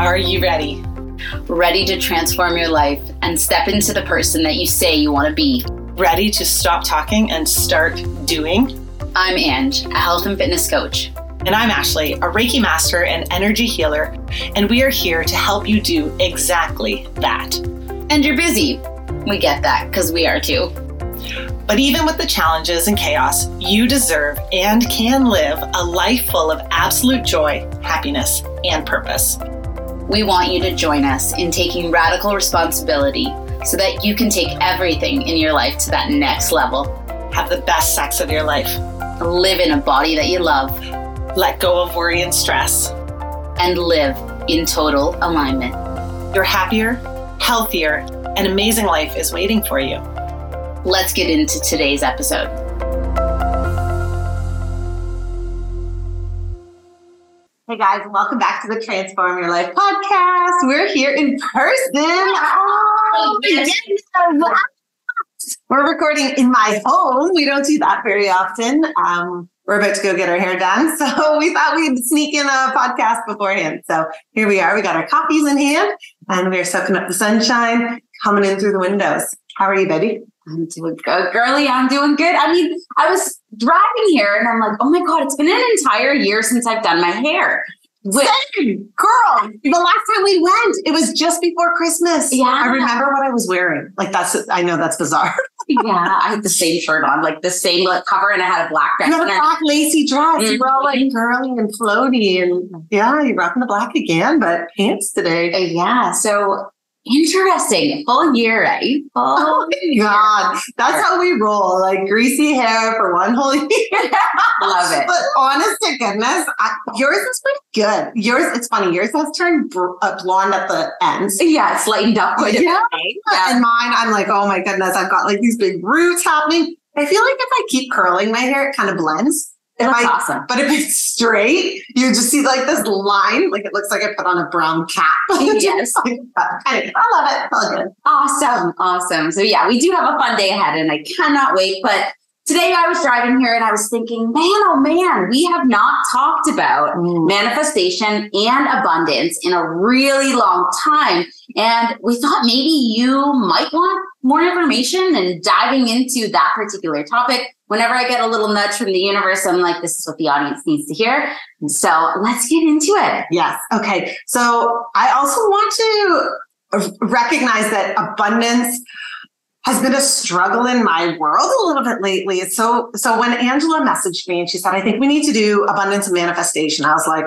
Are you ready? Ready to transform your life and step into the person that you say you want to be. Ready to stop talking and start doing? I'm Ange, a health and fitness coach. And I'm Ashley, a Reiki master and energy healer, and we are here to help you do exactly that. And you're busy. We get that because we are too. But even with the challenges and chaos, you deserve and can live a life full of absolute joy, happiness, and purpose. We want you to join us in taking radical responsibility so that you can take everything in your life to that next level. Have the best sex of your life. Live in a body that you love. Let go of worry and stress. And live in total alignment. Your happier, healthier, and amazing life is waiting for you. Let's get into today's episode. Hey guys, welcome back to the Transform Your Life podcast. We're here in person. Oh. We're recording in my home. We don't do that very often. Um, we're about to go get our hair done. So we thought we'd sneak in a podcast beforehand. So here we are. We got our coffees in hand and we're soaking up the sunshine coming in through the windows. How are you, Betty? I'm doing good, girly. I'm doing good. I mean, I was driving here and I'm like, oh my God, it's been an entire year since I've done my hair. Same, girl. The last time we went, it was just before Christmas. Yeah. I remember what I was wearing. Like that's, I know that's bizarre. yeah, I had the same shirt on, like the same like, cover, and I had a black dress. You had a black lacy dress. Mm-hmm. You were all like curly and floaty, and yeah, you're rocking the black again, but pants today. Uh, yeah. So interesting. Full year, right? Full Oh my god, that's how we roll. Like greasy hair for one whole year. Love it. But honest to goodness, I, yours is pretty good. Yours, it's funny. Yours has turned uh, blonde at the ends. Yeah, it's lightened up quite a Yeah. bit. right? And mine, I'm like, oh my goodness, I've got like these big roots happening. I feel like if I keep curling my hair, it kind of blends. That's I, awesome. but if it's straight, you just see like this line, like it looks like I put on a brown cap. Yes. Anyway, I love it. All good. Awesome. Awesome. So yeah, we do have a fun day ahead and I cannot wait. But today I was driving here and I was thinking, man, oh man, we have not talked about mm. manifestation and abundance in a really long time. And we thought maybe you might want more information and diving into that particular topic. Whenever I get a little nudge from the universe, I'm like, this is what the audience needs to hear. So let's get into it. Yes. Okay. So I also want to recognize that abundance has been a struggle in my world a little bit lately. So, so when Angela messaged me and she said, I think we need to do abundance and manifestation, I was like,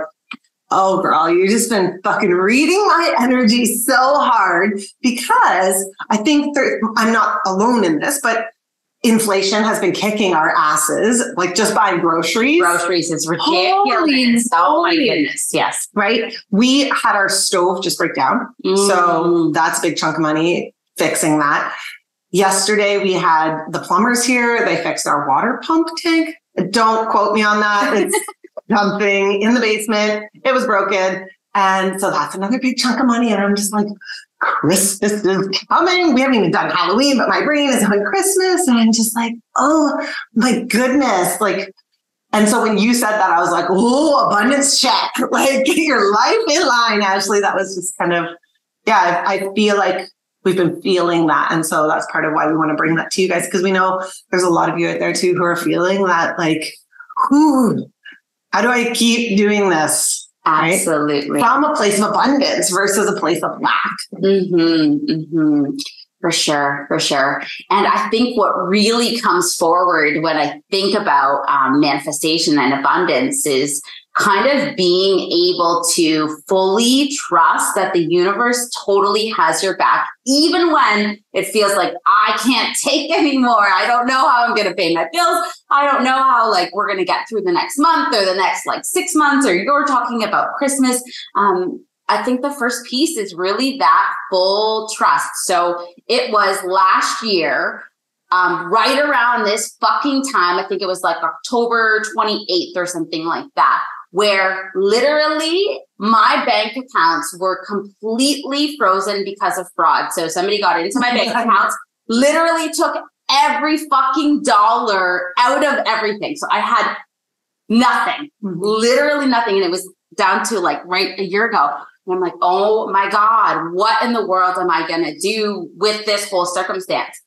Oh, girl, you've just been fucking reading my energy so hard because I think there, I'm not alone in this, but inflation has been kicking our asses, like just buying groceries. Groceries is ridiculous. Oh my goodness. Yes. right? We had our stove just break down. So Mm. that's a big chunk of money fixing that. Yesterday we had the plumbers here. They fixed our water pump tank. Don't quote me on that. It's something in the basement. It was broken. And so that's another big chunk of money. And I'm just like, Christmas is coming. We haven't even done Halloween, but my brain is on Christmas. And I'm just like, oh my goodness. Like, and so when you said that, I was like, oh, abundance check. Like, get your life in line, Ashley. That was just kind of, yeah, I, I feel like we've been feeling that. And so that's part of why we want to bring that to you guys, because we know there's a lot of you out there too who are feeling that, like, how do I keep doing this? Right? Absolutely. From a place of abundance versus a place of lack. Mm-hmm, mm-hmm. For sure, for sure. And I think what really comes forward when I think about um, manifestation and abundance is kind of being able to fully trust that the universe totally has your back, even when it feels like I can't take anymore. I don't know how I'm going to pay my bills. I don't know how like we're going to get through the next month or the next like six months, or you're talking about Christmas. Um, I think the first piece is really that full trust. So it was last year, um, right around this fucking time. I think it was like October 28th or something like that, where literally my bank accounts were completely frozen because of fraud. So somebody got into my bank accounts, literally took every fucking dollar out of everything. So I had nothing, mm-hmm. literally nothing. And it was down to like right a year ago. And I'm like, oh my God, what in the world am I going to do with this whole circumstance?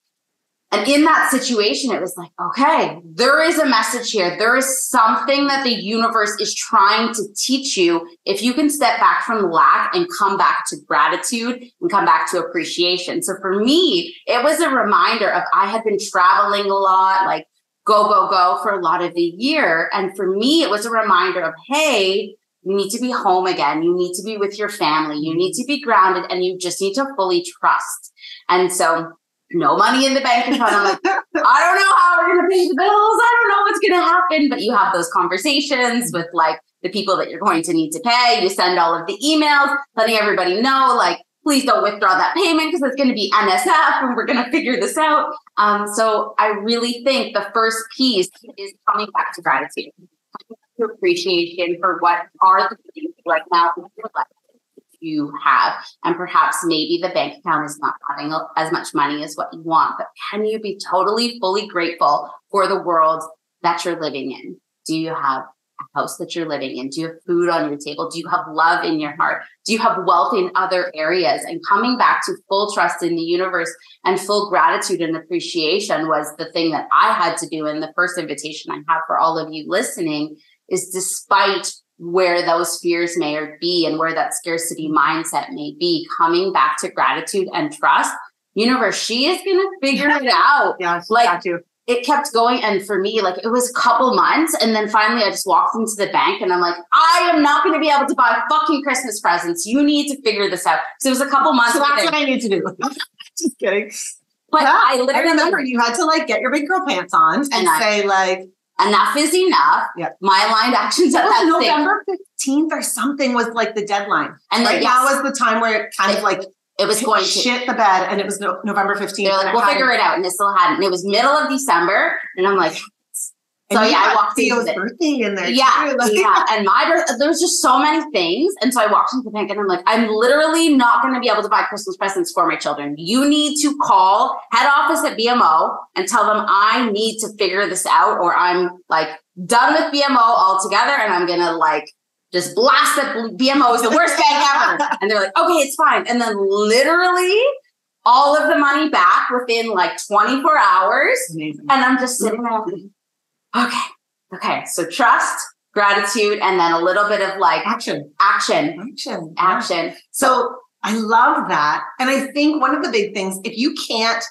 And in that situation, it was like, okay, there is a message here. There is something that the universe is trying to teach you. If you can step back from lack and come back to gratitude and come back to appreciation. So for me, it was a reminder of I had been traveling a lot, like go, go, go for a lot of the year. And for me, it was a reminder of, hey, you need to be home again. You need to be with your family. You need to be grounded and you just need to fully trust. And so no money in the bank account. I'm like, I don't know how we're to pay the bills. I don't know what's to happen. But you have those conversations with like the people that you're going to need to pay. You send all of the emails letting everybody know, like, please don't withdraw that payment because it's to be NSF and we're to figure this out. Um, so I really think the first piece is coming back to gratitude, to appreciation for what are the things right now in your life you have. And perhaps maybe the bank account is not having as much money as what you want, but can you be totally, fully grateful for the world that you're living in? Do you have a house that you're living in? Do you have food on your table? Do you have love in your heart? Do you have wealth in other areas? And coming back to full trust in the universe and full gratitude and appreciation was the thing that I had to do. And the first invitation I have for all of you listening is despite where those fears may be and where that scarcity mindset may be, coming back to gratitude and trust. Universe, she is gonna figure it out. Yeah, like it kept going. And for me, like it was a couple months. And then finally I just walked into the bank and I'm like, I am not gonna be able to buy fucking Christmas presents. You need to figure this out. So it was a couple months. So that's what I need to do. just kidding. But yeah, I literally I remember you had to like get your big girl pants on and, and say I, like enough is enough. Yeah. My aligned actions at that November fifteenth or something was like the deadline. And like yes, that was the time where it kind it, of like it was going to shit to, the bed, and it was no, November fifteenth. Like, we'll figure it out, and it still hadn't. It was middle of December, and I'm like, so yeah, I walked into birthday in there. Yeah, like, yeah. And my birth, there was just so many things, and so I walked into the bank, and I'm like, I'm literally not going to be able to buy Christmas presents for my children. You need to call head office at BMO and tell them I need to figure this out, or I'm like done with BMO altogether, and I'm gonna like just blast that BMO is the worst bank ever. And they're like, okay, it's fine. And then literally all of the money back within like 24 hours. Amazing. And I'm just sitting there mm-hmm. Okay, okay. So trust, gratitude, and then a little bit of like action, action, action, action. So I love that. And I think one of the big things, if you can't,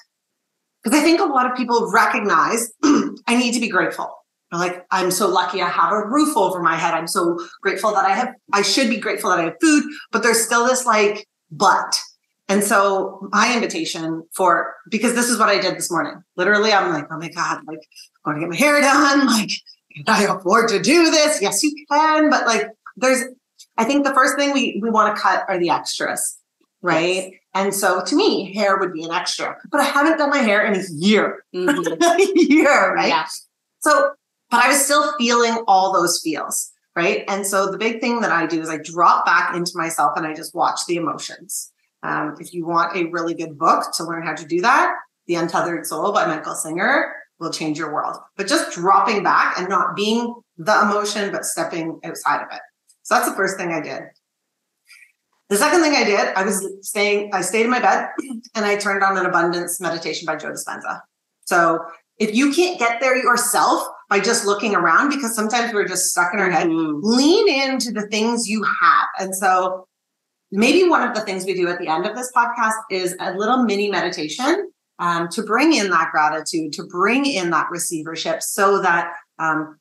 because I think a lot of people recognize I need to be grateful. They're Like, I'm so lucky I have a roof over my head. I'm so grateful that I have, I should be grateful that I have food, but there's still this like, but. And so my invitation for, because this is what I did this morning. Literally, I'm like, oh my God, like I'm going to get my hair done. Like, can I afford to do this? Yes, you can. But like, there's, I think the first thing we, we want to cut are the extras, right? Yes. And so to me, hair would be an extra, but I haven't done my hair in a year, mm-hmm. a year, right? Yeah. So, but I was still feeling all those feels, right? And so the big thing that I do is I drop back into myself and I just watch the emotions. Um, if you want a really good book to learn how to do that, The Untethered Soul by Michael Singer will change your world. But just dropping back and not being the emotion, but stepping outside of it. So that's the first thing I did. The second thing I did, I was staying, I stayed in my bed and I turned on an abundance meditation by Joe Dispenza. So if you can't get there yourself by just looking around, because sometimes we're just stuck in our head, mm-hmm. lean into the things you have. And so maybe one of the things we do at the end of this podcast is a little mini meditation um, to bring in that gratitude, to bring in that receivership so that um,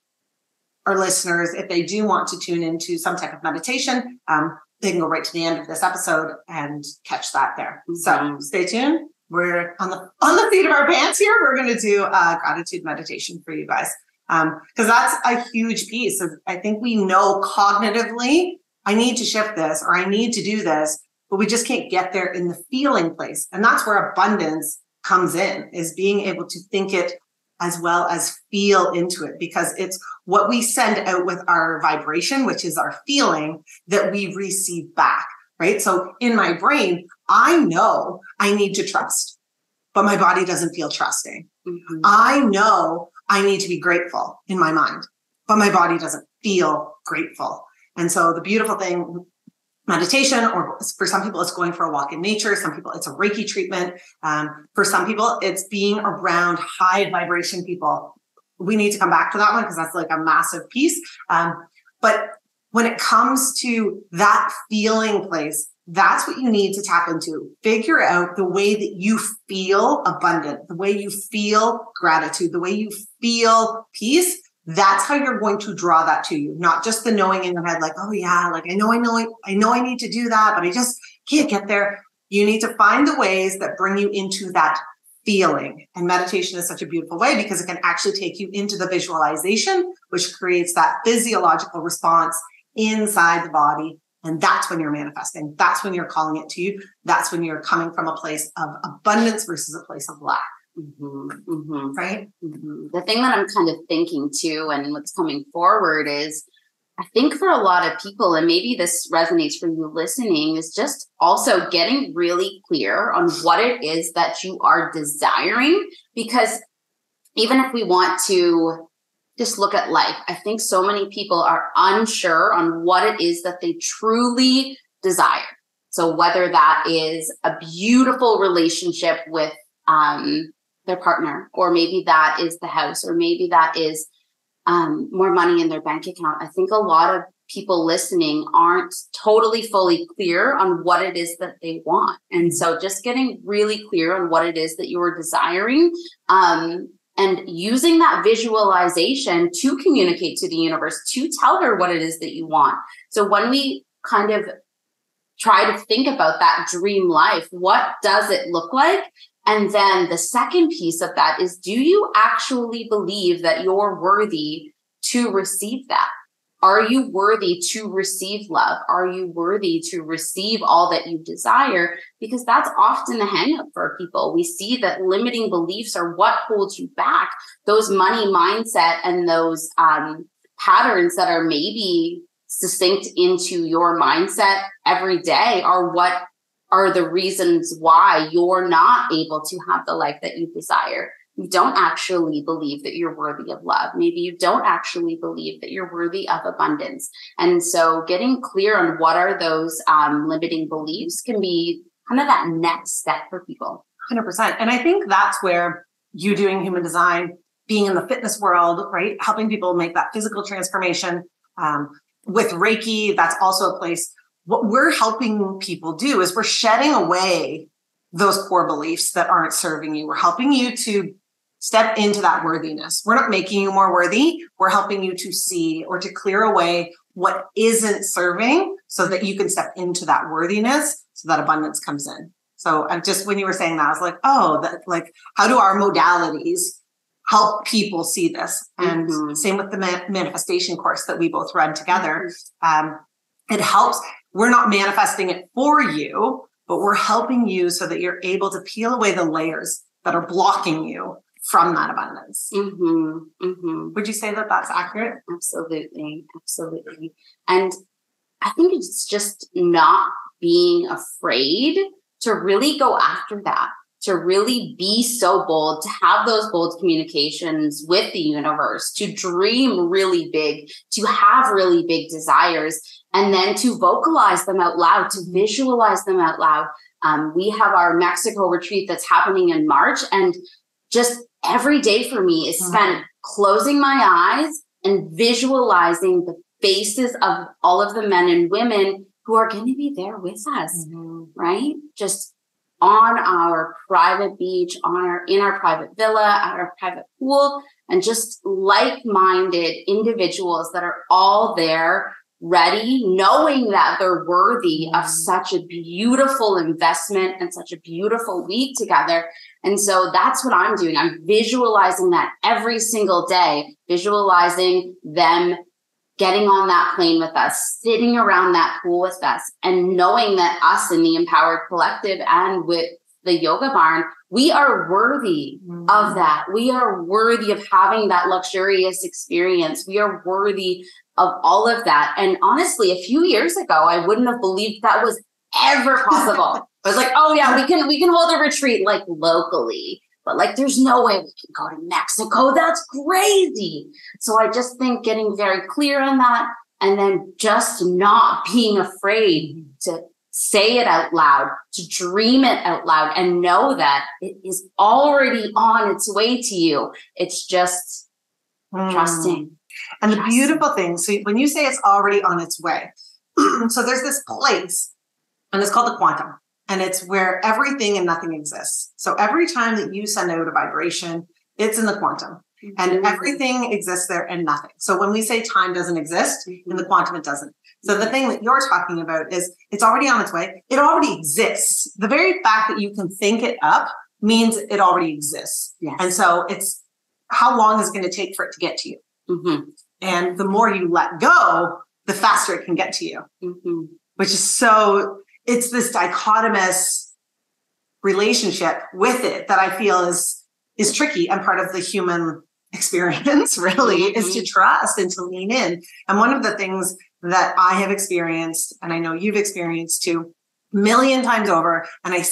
our listeners, if they do want to tune into some type of meditation, um, they can go right to the end of this episode and catch that there. So stay tuned. We're on the on the seat of our pants here. We're going to do a gratitude meditation for you guys because um, that's a huge piece. Of, I think we know cognitively I need to shift this or I need to do this, but we just can't get there in the feeling place, and that's where abundance comes in is being able to think it as well as feel into it because it's what we send out with our vibration, which is our feeling that we receive back. Right. So in my brain, I know I need to trust, but my body doesn't feel trusting. Mm-hmm. I know I need to be grateful in my mind, but my body doesn't feel grateful. And so the beautiful thing meditation, or for some people, it's going for a walk in nature. Some people, it's a Reiki treatment. Um, for some people, it's being around high vibration people. We need to come back to that one because that's like a massive piece. Um, but when it comes to that feeling place, that's what you need to tap into. Figure out the way that you feel abundant, the way you feel gratitude, the way you feel peace. That's how you're going to draw that to you, not just the knowing in your head, like, oh yeah, like I know, I know, I know I need to do that, but I just can't get there. You need to find the ways that bring you into that feeling. And meditation is such a beautiful way because it can actually take you into the visualization, which creates that physiological response inside the body and that's when you're manifesting. That's when you're calling it to you. That's when you're coming from a place of abundance versus a place of lack. Mm-hmm, mm-hmm. Right. Mm-hmm. The thing that I'm kind of thinking too, and what's coming forward is I think for a lot of people, and maybe this resonates for you listening, is just also getting really clear on what it is that you are desiring. Because even if we want to just look at life. I think so many people are unsure on what it is that they truly desire. So whether that is a beautiful relationship with um, their partner, or maybe that is the house, or maybe that is um, more money in their bank account. I think a lot of people listening aren't totally fully clear on what it is that they want. And so just getting really clear on what it is that you are desiring um, and using that visualization to communicate to the universe to tell her what it is that you want so when we kind of try to think about that dream life what does it look like and then the second piece of that is do you actually believe that you're worthy to receive that are you worthy to receive love? Are you worthy to receive all that you desire? Because that's often the hangup for people. We see that limiting beliefs are what holds you back. Those money mindset and those um, patterns that are maybe succinct into your mindset every day are what are the reasons why you're not able to have the life that you desire you don't actually believe that you're worthy of love. Maybe you don't actually believe that you're worthy of abundance. And so getting clear on what are those um, limiting beliefs can be kind of that next step for people. 100%. And I think that's where you doing human design, being in the fitness world, right? Helping people make that physical transformation. Um, with Reiki, that's also a place. What we're helping people do is we're shedding away those core beliefs that aren't serving you. We're helping you to step into that worthiness. We're not making you more worthy. We're helping you to see or to clear away what isn't serving so that you can step into that worthiness so that abundance comes in. So I'm just, when you were saying that, I was like, oh, that like, how do our modalities help people see this? And mm-hmm. same with the manifestation course that we both run together. Mm-hmm. Um, it helps. We're not manifesting it for you, but we're helping you so that you're able to peel away the layers that are blocking you from that abundance. Mm-hmm, mm-hmm. Would you say that that's accurate? Absolutely. Absolutely. And I think it's just not being afraid to really go after that, to really be so bold, to have those bold communications with the universe, to dream really big, to have really big desires, and then to vocalize them out loud, to visualize them out loud. Um, we have our Mexico retreat that's happening in March, and just every day for me is spent mm-hmm. closing my eyes and visualizing the faces of all of the men and women who are going to be there with us, mm-hmm. right? Just on our private beach, on our in our private villa, at our private pool, and just like-minded individuals that are all there ready, knowing that they're worthy of mm-hmm. such a beautiful investment and such a beautiful week together. And so that's what I'm doing. I'm visualizing that every single day, visualizing them getting on that plane with us, sitting around that pool with us, and knowing that us in the Empowered Collective and with the Yoga Barn, we are worthy mm-hmm. of that. We are worthy of having that luxurious experience. We are worthy of all of that. And honestly, a few years ago, I wouldn't have believed that was ever possible. I was like, oh yeah, we can we can hold a retreat like locally, but like there's no way we can go to Mexico. That's crazy. So I just think getting very clear on that and then just not being afraid to say it out loud, to dream it out loud, and know that it is already on its way to you. It's just mm. trusting. And the beautiful thing, so when you say it's already on its way, so there's this place, and it's called the quantum, and it's where everything and nothing exists. So every time that you send out a vibration, it's in the quantum. And mm-hmm. everything exists there and nothing. So when we say time doesn't exist in the quantum, it doesn't. So the thing that you're talking about is it's already on its way. It already exists. The very fact that you can think it up means it already exists. Yes. And so it's how long is it going to take for it to get to you? Mm-hmm. And the more you let go, the faster it can get to you, mm-hmm. which is so, it's this dichotomous relationship with it that I feel is, is tricky and part of the human experience really mm-hmm. is to mm-hmm. trust and to lean in. And one of the things that I have experienced, and I know you've experienced too, million times over, and I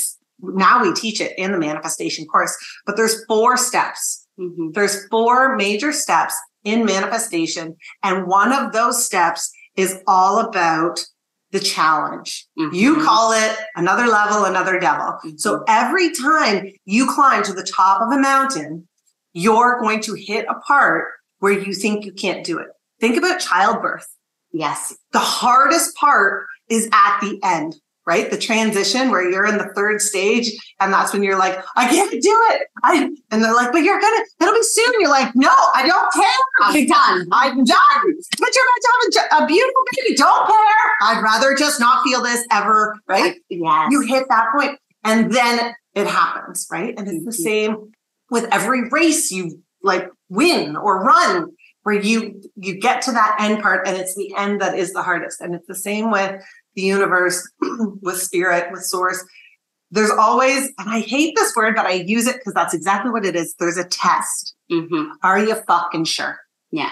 now we teach it in the manifestation course, but there's four steps. Mm-hmm. There's four major steps in manifestation. And one of those steps is all about the challenge. Mm-hmm. You call it another level, another devil. Mm-hmm. So every time you climb to the top of a mountain, you're going to hit a part where you think you can't do it. Think about childbirth. Yes. The hardest part is at the end, right? The transition where you're in the third stage and that's when you're like, I can't do it. I, and they're like, but you're gonna, it'll be soon. You're like, no, I don't care. I'm done. I'm done. But you're about to have a, a beautiful baby. Don't care. I'd rather just not feel this ever, right? Yes. You hit that point and then it happens, right? And it's the mm-hmm. same with every race you like win or run where you you get to that end part and it's the end that is the hardest and it's the same with the universe with spirit with source there's always and i hate this word but i use it because that's exactly what it is there's a test mm-hmm. are you fucking sure yeah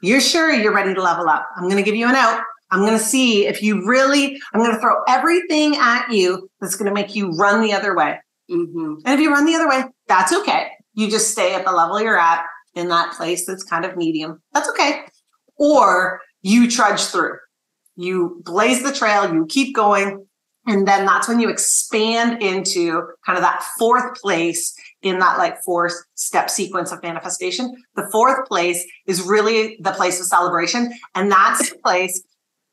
you're sure you're ready to level up i'm going to give you an out i'm going to see if you really i'm going to throw everything at you that's going to make you run the other way mm-hmm. and if you run the other way that's okay you just stay at the level you're at in that place that's kind of medium. That's okay. Or you trudge through. You blaze the trail, you keep going. And then that's when you expand into kind of that fourth place in that like four step sequence of manifestation. The fourth place is really the place of celebration. And that's the place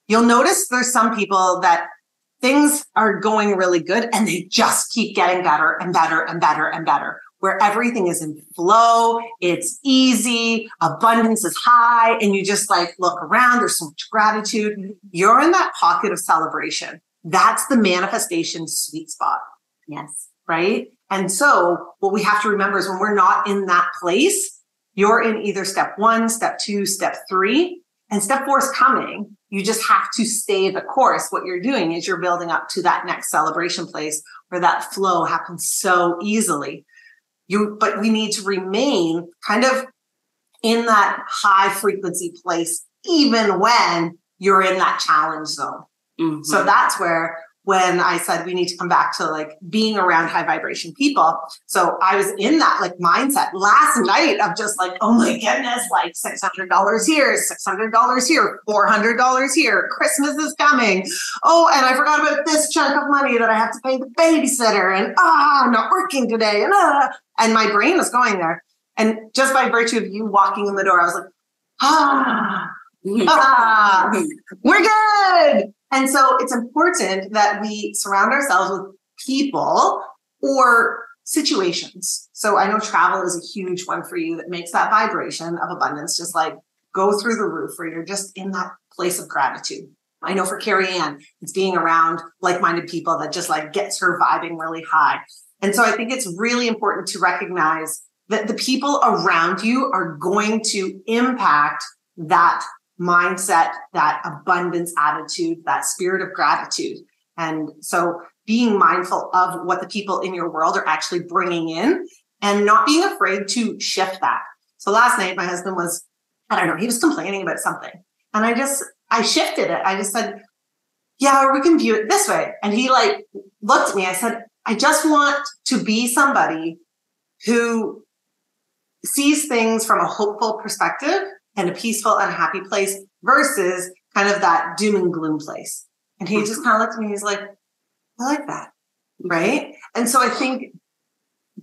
you'll notice there's some people that things are going really good and they just keep getting better and better and better and better where everything is in flow, it's easy, abundance is high, and you just like look around, there's so much gratitude. You're in that pocket of celebration. That's the manifestation sweet spot. Yes. Right. And so what we have to remember is when we're not in that place, you're in either step one, step two, step three, and step four is coming. You just have to stay the course. What you're doing is you're building up to that next celebration place where that flow happens so easily you but we need to remain kind of in that high frequency place even when you're in that challenge zone mm-hmm. so that's where when I said we need to come back to like being around high vibration people. So I was in that like mindset last night of just like, oh my goodness, like $600 here, $600 here, $400 here. Christmas is coming. Oh, and I forgot about this chunk of money that I have to pay the babysitter and ah, oh, I'm not working today. And, ah, and my brain was going there. And just by virtue of you walking in the door, I was like, ah, ah we're good. And so it's important that we surround ourselves with people or situations. So I know travel is a huge one for you that makes that vibration of abundance just like go through the roof where you're just in that place of gratitude. I know for Carrie Ann, it's being around like-minded people that just like gets her vibing really high. And so I think it's really important to recognize that the people around you are going to impact that mindset, that abundance attitude, that spirit of gratitude. And so being mindful of what the people in your world are actually bringing in and not being afraid to shift that. So last night, my husband was, I don't know, he was complaining about something. And I just, I shifted it. I just said, yeah, or we can view it this way. And he like looked at me. I said, I just want to be somebody who sees things from a hopeful perspective and a peaceful and happy place versus kind of that doom and gloom place. And he just kind of looked at me, he's like, I like that. Right. And so I think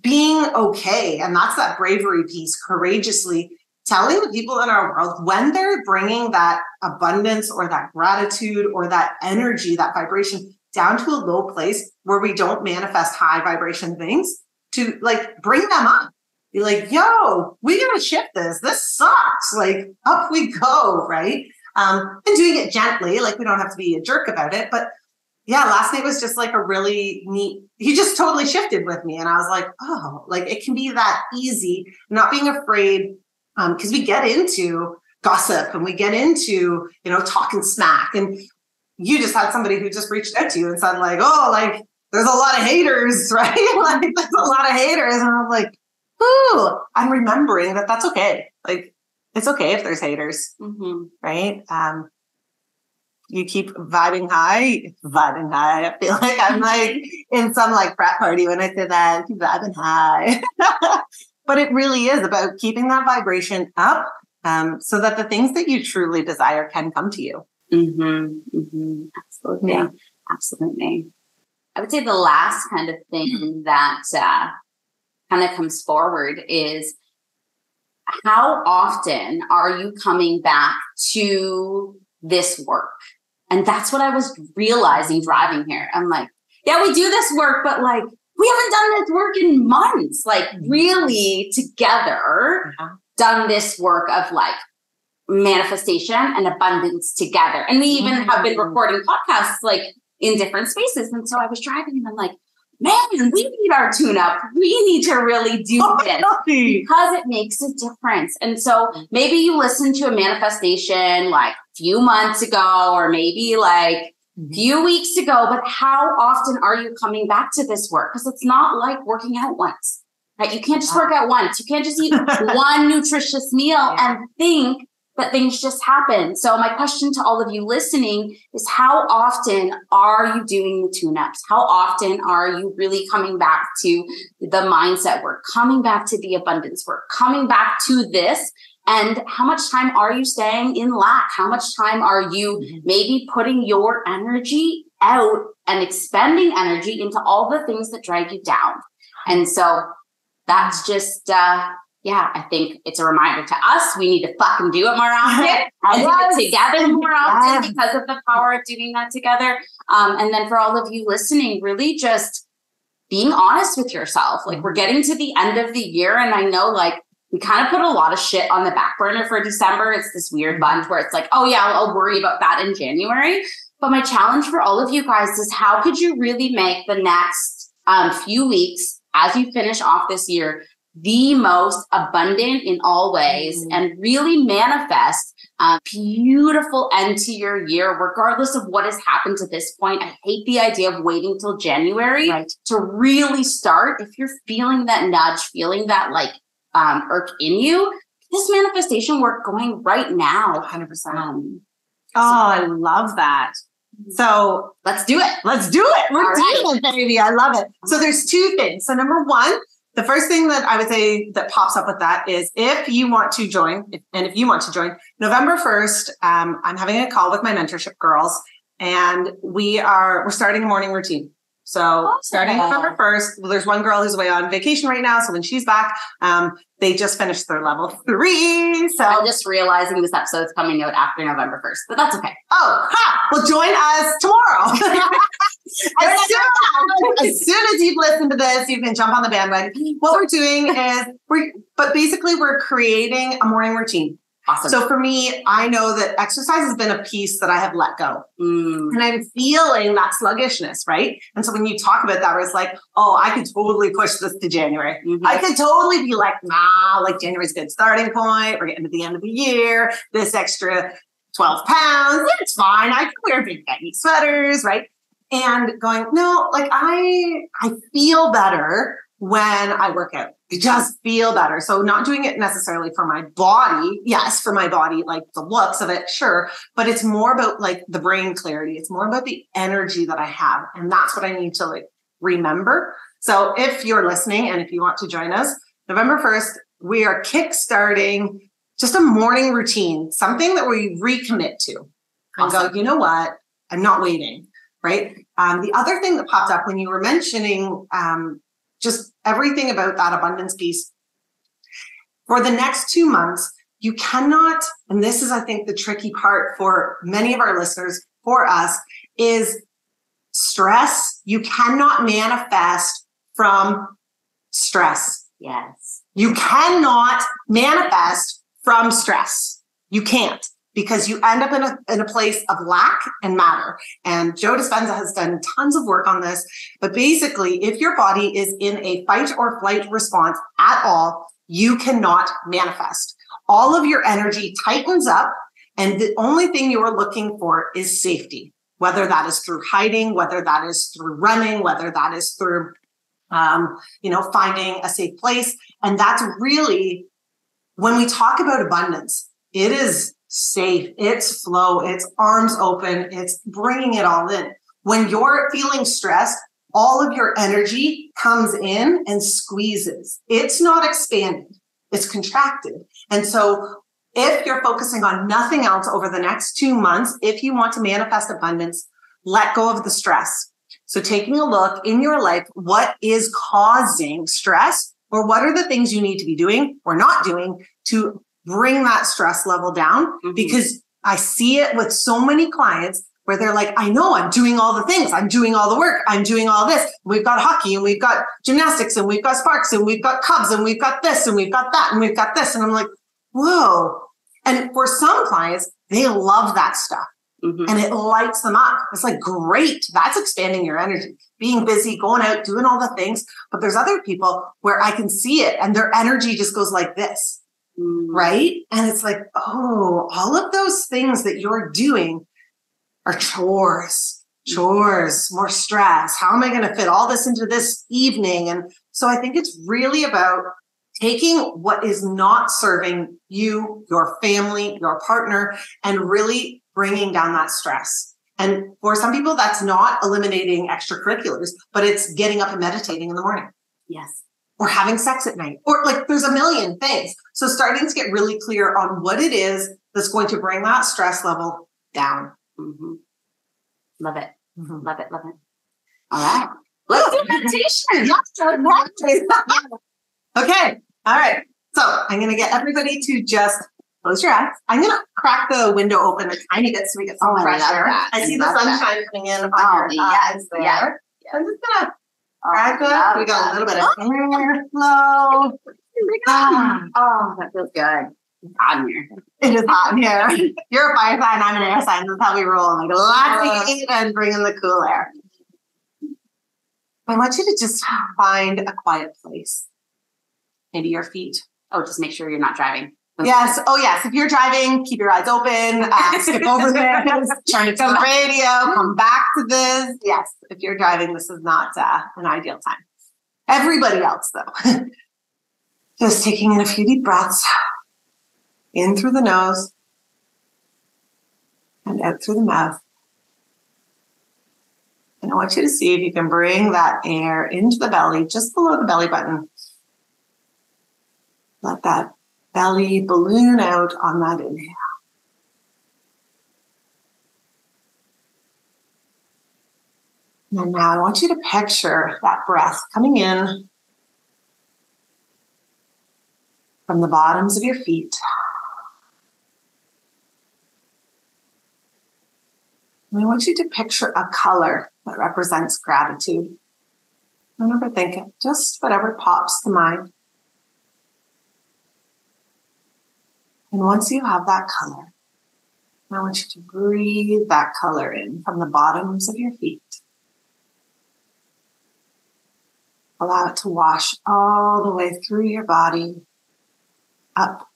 being okay, and that's that bravery piece, courageously telling the people in our world when they're bringing that abundance or that gratitude or that energy, that vibration down to a low place where we don't manifest high vibration things to like bring them up. Be like, yo, we gotta shift this. This sucks. Like up we go, right? Um, and doing it gently, like we don't have to be a jerk about it, but yeah, last night was just like a really neat, he just totally shifted with me. And I was like, oh, like it can be that easy, not being afraid. Um, cause we get into gossip and we get into, you know, talking smack. And you just had somebody who just reached out to you and said, like, oh, like there's a lot of haters, right? like there's a lot of haters. And I'm like, ooh, I'm remembering that that's okay. Like it's okay if there's haters, mm-hmm. right? Um, you keep vibing high, vibing high. I feel like I'm like in some like frat party when I say that, keep vibing high. but it really is about keeping that vibration up um, so that the things that you truly desire can come to you. Mm-hmm, mm-hmm. Absolutely. Yeah. Absolutely. I would say the last kind of thing that uh, kind of comes forward is how often are you coming back to this work? And that's what I was realizing driving here. I'm like, yeah, we do this work, but like, we haven't done this work in months, like really together, uh-huh. done this work of like manifestation and abundance together. And we even mm-hmm. have been mm-hmm. recording podcasts like in different spaces. And so I was driving and I'm like, man, we need our tune up. We need to really do oh, this because it makes a difference. And so maybe you listened to a manifestation like a few months ago, or maybe like a mm-hmm. few weeks ago, but how often are you coming back to this work? Because it's not like working out once, right? You can't just work out once. You can't just eat one nutritious meal and think that things just happen. So my question to all of you listening is how often are you doing the tune-ups? How often are you really coming back to the mindset work, coming back to the abundance work, coming back to this? And how much time are you staying in lack? How much time are you mm-hmm. maybe putting your energy out and expending energy into all the things that drag you down? And so that's just uh yeah, I think it's a reminder to us. We need to fucking do it more often and do it together more often yes. because of the power of doing that together. Um, and then for all of you listening, really just being honest with yourself. Like we're getting to the end of the year, and I know like we kind of put a lot of shit on the back burner for December. It's this weird bunch where it's like, oh yeah, I'll worry about that in January. But my challenge for all of you guys is how could you really make the next um, few weeks as you finish off this year the most abundant in all ways mm-hmm. and really manifest a beautiful end to your year, regardless of what has happened to this point. I hate the idea of waiting till January right. to really start. If you're feeling that nudge, feeling that like um, irk in you, this manifestation work going right now. 100%. Um, oh, so, I love that. Mm-hmm. So let's do it. Let's do it. We're doing it, baby. I love it. So there's two things. So number one, the first thing that I would say that pops up with that is if you want to join, and if you want to join, November 1st, um, I'm having a call with my mentorship girls, and we are we're starting a morning routine. So starting November 1st, well, there's one girl who's away on vacation right now. So when she's back, um, they just finished their level three. So I'm just realizing this episode is coming out after November 1st, but that's okay. Oh, ha! Well, join us tomorrow. as, soon, as soon as you've listened to this, you can jump on the bandwagon. What we're doing is we're, but basically we're creating a morning routine. Awesome. So for me, I know that exercise has been a piece that I have let go. Mm. And I'm feeling that sluggishness, right? And so when you talk about that, it's like, oh, I could totally push this to January. Mm-hmm. I could totally be like, nah, like January's a good starting point. We're getting to the end of the year. This extra 12 pounds, it's fine. I can wear big baggy sweaters, right? And going, no, like I I feel better when I work out. I just feel better. So not doing it necessarily for my body. Yes, for my body, like the looks of it, sure. But it's more about like the brain clarity. It's more about the energy that I have. And that's what I need to like remember. So if you're listening and if you want to join us, November 1st, we are kickstarting just a morning routine, something that we recommit to. and Awesome. go, you know what? I'm not waiting. Right. Um, the other thing that popped up when you were mentioning um, just everything about that abundance piece for the next two months, you cannot, and this is, I think, the tricky part for many of our listeners, for us, is stress. You cannot manifest from stress. Yes. You cannot manifest from stress. You can't because you end up in a, in a place of lack and matter. And Joe Dispenza has done tons of work on this. But basically, if your body is in a fight or flight response at all, you cannot manifest. All of your energy tightens up. And the only thing you are looking for is safety, whether that is through hiding, whether that is through running, whether that is through, um, you know, finding a safe place. And that's really when we talk about abundance, it is safe, it's flow, it's arms open, it's bringing it all in. When you're feeling stressed, all of your energy comes in and squeezes. It's not expanded, it's contracted. And so, if you're focusing on nothing else over the next two months, if you want to manifest abundance, let go of the stress. So, taking a look in your life, what is causing stress? Or what are the things you need to be doing or not doing to bring that stress level down? Mhm. Because I see it with so many clients where they're like, I know I'm doing all the things. I'm doing all the work. I'm doing all this. We've got hockey and we've got gymnastics and we've got sparks and we've got cubs and we've got this and we've got that and we've got this. And I'm like, whoa. And for some clients, they love that stuff Mhm. and it lights them up. It's like, great. That's expanding your energy, being busy, going out, doing all the things. But there's other people where I can see it and their energy just goes like this. Right? And it's like, oh, all of those things that you're doing are chores, chores, more stress. How am I going to fit all this into this evening? And so I think it's really about taking what is not serving you, your family, your partner, and really bringing down that stress. And for some people, that's not eliminating extracurriculars, but it's getting up and meditating in the morning Yes. Or having sex at night, or like there's a million things. So starting to get really clear on what it is that's going to bring that stress level down. hmm Love it. Mhm. Love it. Love it. All right. Let's do meditation. okay. All right. So I'm going to get everybody to just close your eyes. I'm going to crack the window open a tiny bit so we get some Oh, fresh air. that. I see the that. sunshine coming in on Oh, your yes, eyes there. yes, I'm just going to Oh, crack. We got a little bit of airflow. Ah, oh, that feels good. It's hot in here. It is hot in here. You're a fire sign, I'm an air sign. That's how we roll. Like lots of heat and bring in the cool air. I want you to just find a quiet place. Maybe your feet. Oh, just make sure you're not driving. Yes. Oh, yes. If you're driving, keep your eyes open. Uh, skip over this. Turn it to the radio. Come back to this. Yes. If you're driving, this is not uh, an ideal time. Everybody else, though, just taking in a few deep breaths in through the nose and out through the mouth. And I want you to see if you can bring that air into the belly, just below the belly button. Let that belly balloon out on that inhale. And now I want you to picture that breath coming in from the bottoms of your feet. And I want you to picture a color that represents gratitude. Don't overthink it, just whatever pops to mind. And once you have that color, I want you to breathe that color in from the bottoms of your feet. Allow it to wash all the way through your body, up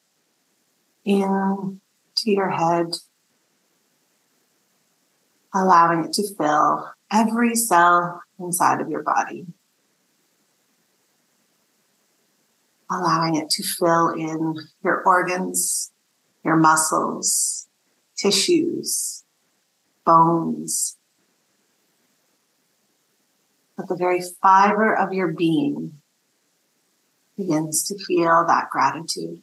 in to your head, allowing it to fill every cell inside of your body. Allowing it to fill in your organs, your muscles, tissues, bones, but the very fiber of your being begins to feel that gratitude.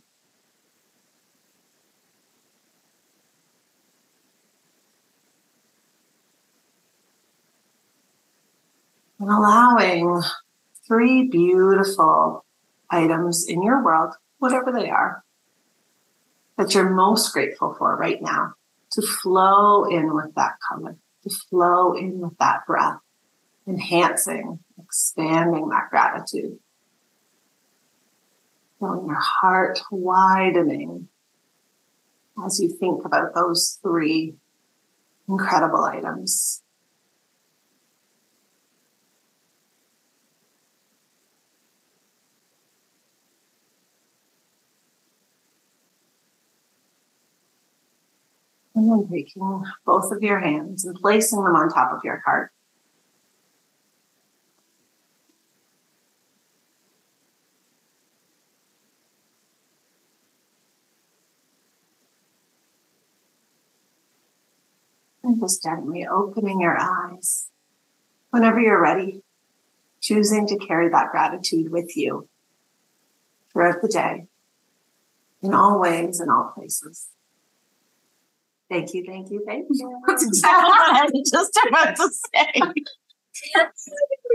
And allowing three beautiful items in your world, whatever they are, that you're most grateful for right now, to flow in with that color, to flow in with that breath, enhancing, expanding that gratitude. Feeling your heart widening as you think about those three incredible items. And then taking both of your hands and placing them on top of your heart. And just gently opening your eyes whenever you're ready, choosing to carry that gratitude with you throughout the day, in all ways, in all places. Thank you, thank you, thank you. That's exactly what I was just about to say. I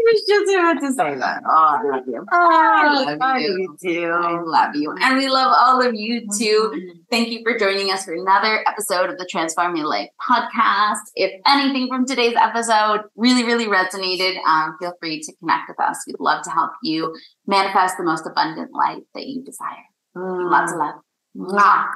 was just about to say that. Oh, I love you. Oh, I love you. too. I love you. And we love all of you too. Thank you for joining us for another episode of the Transform Your Life podcast. If anything from today's episode really, really resonated, um, feel free to connect with us. We'd love to help you manifest the most abundant life that you desire. Mm. Lots of love. Mwah.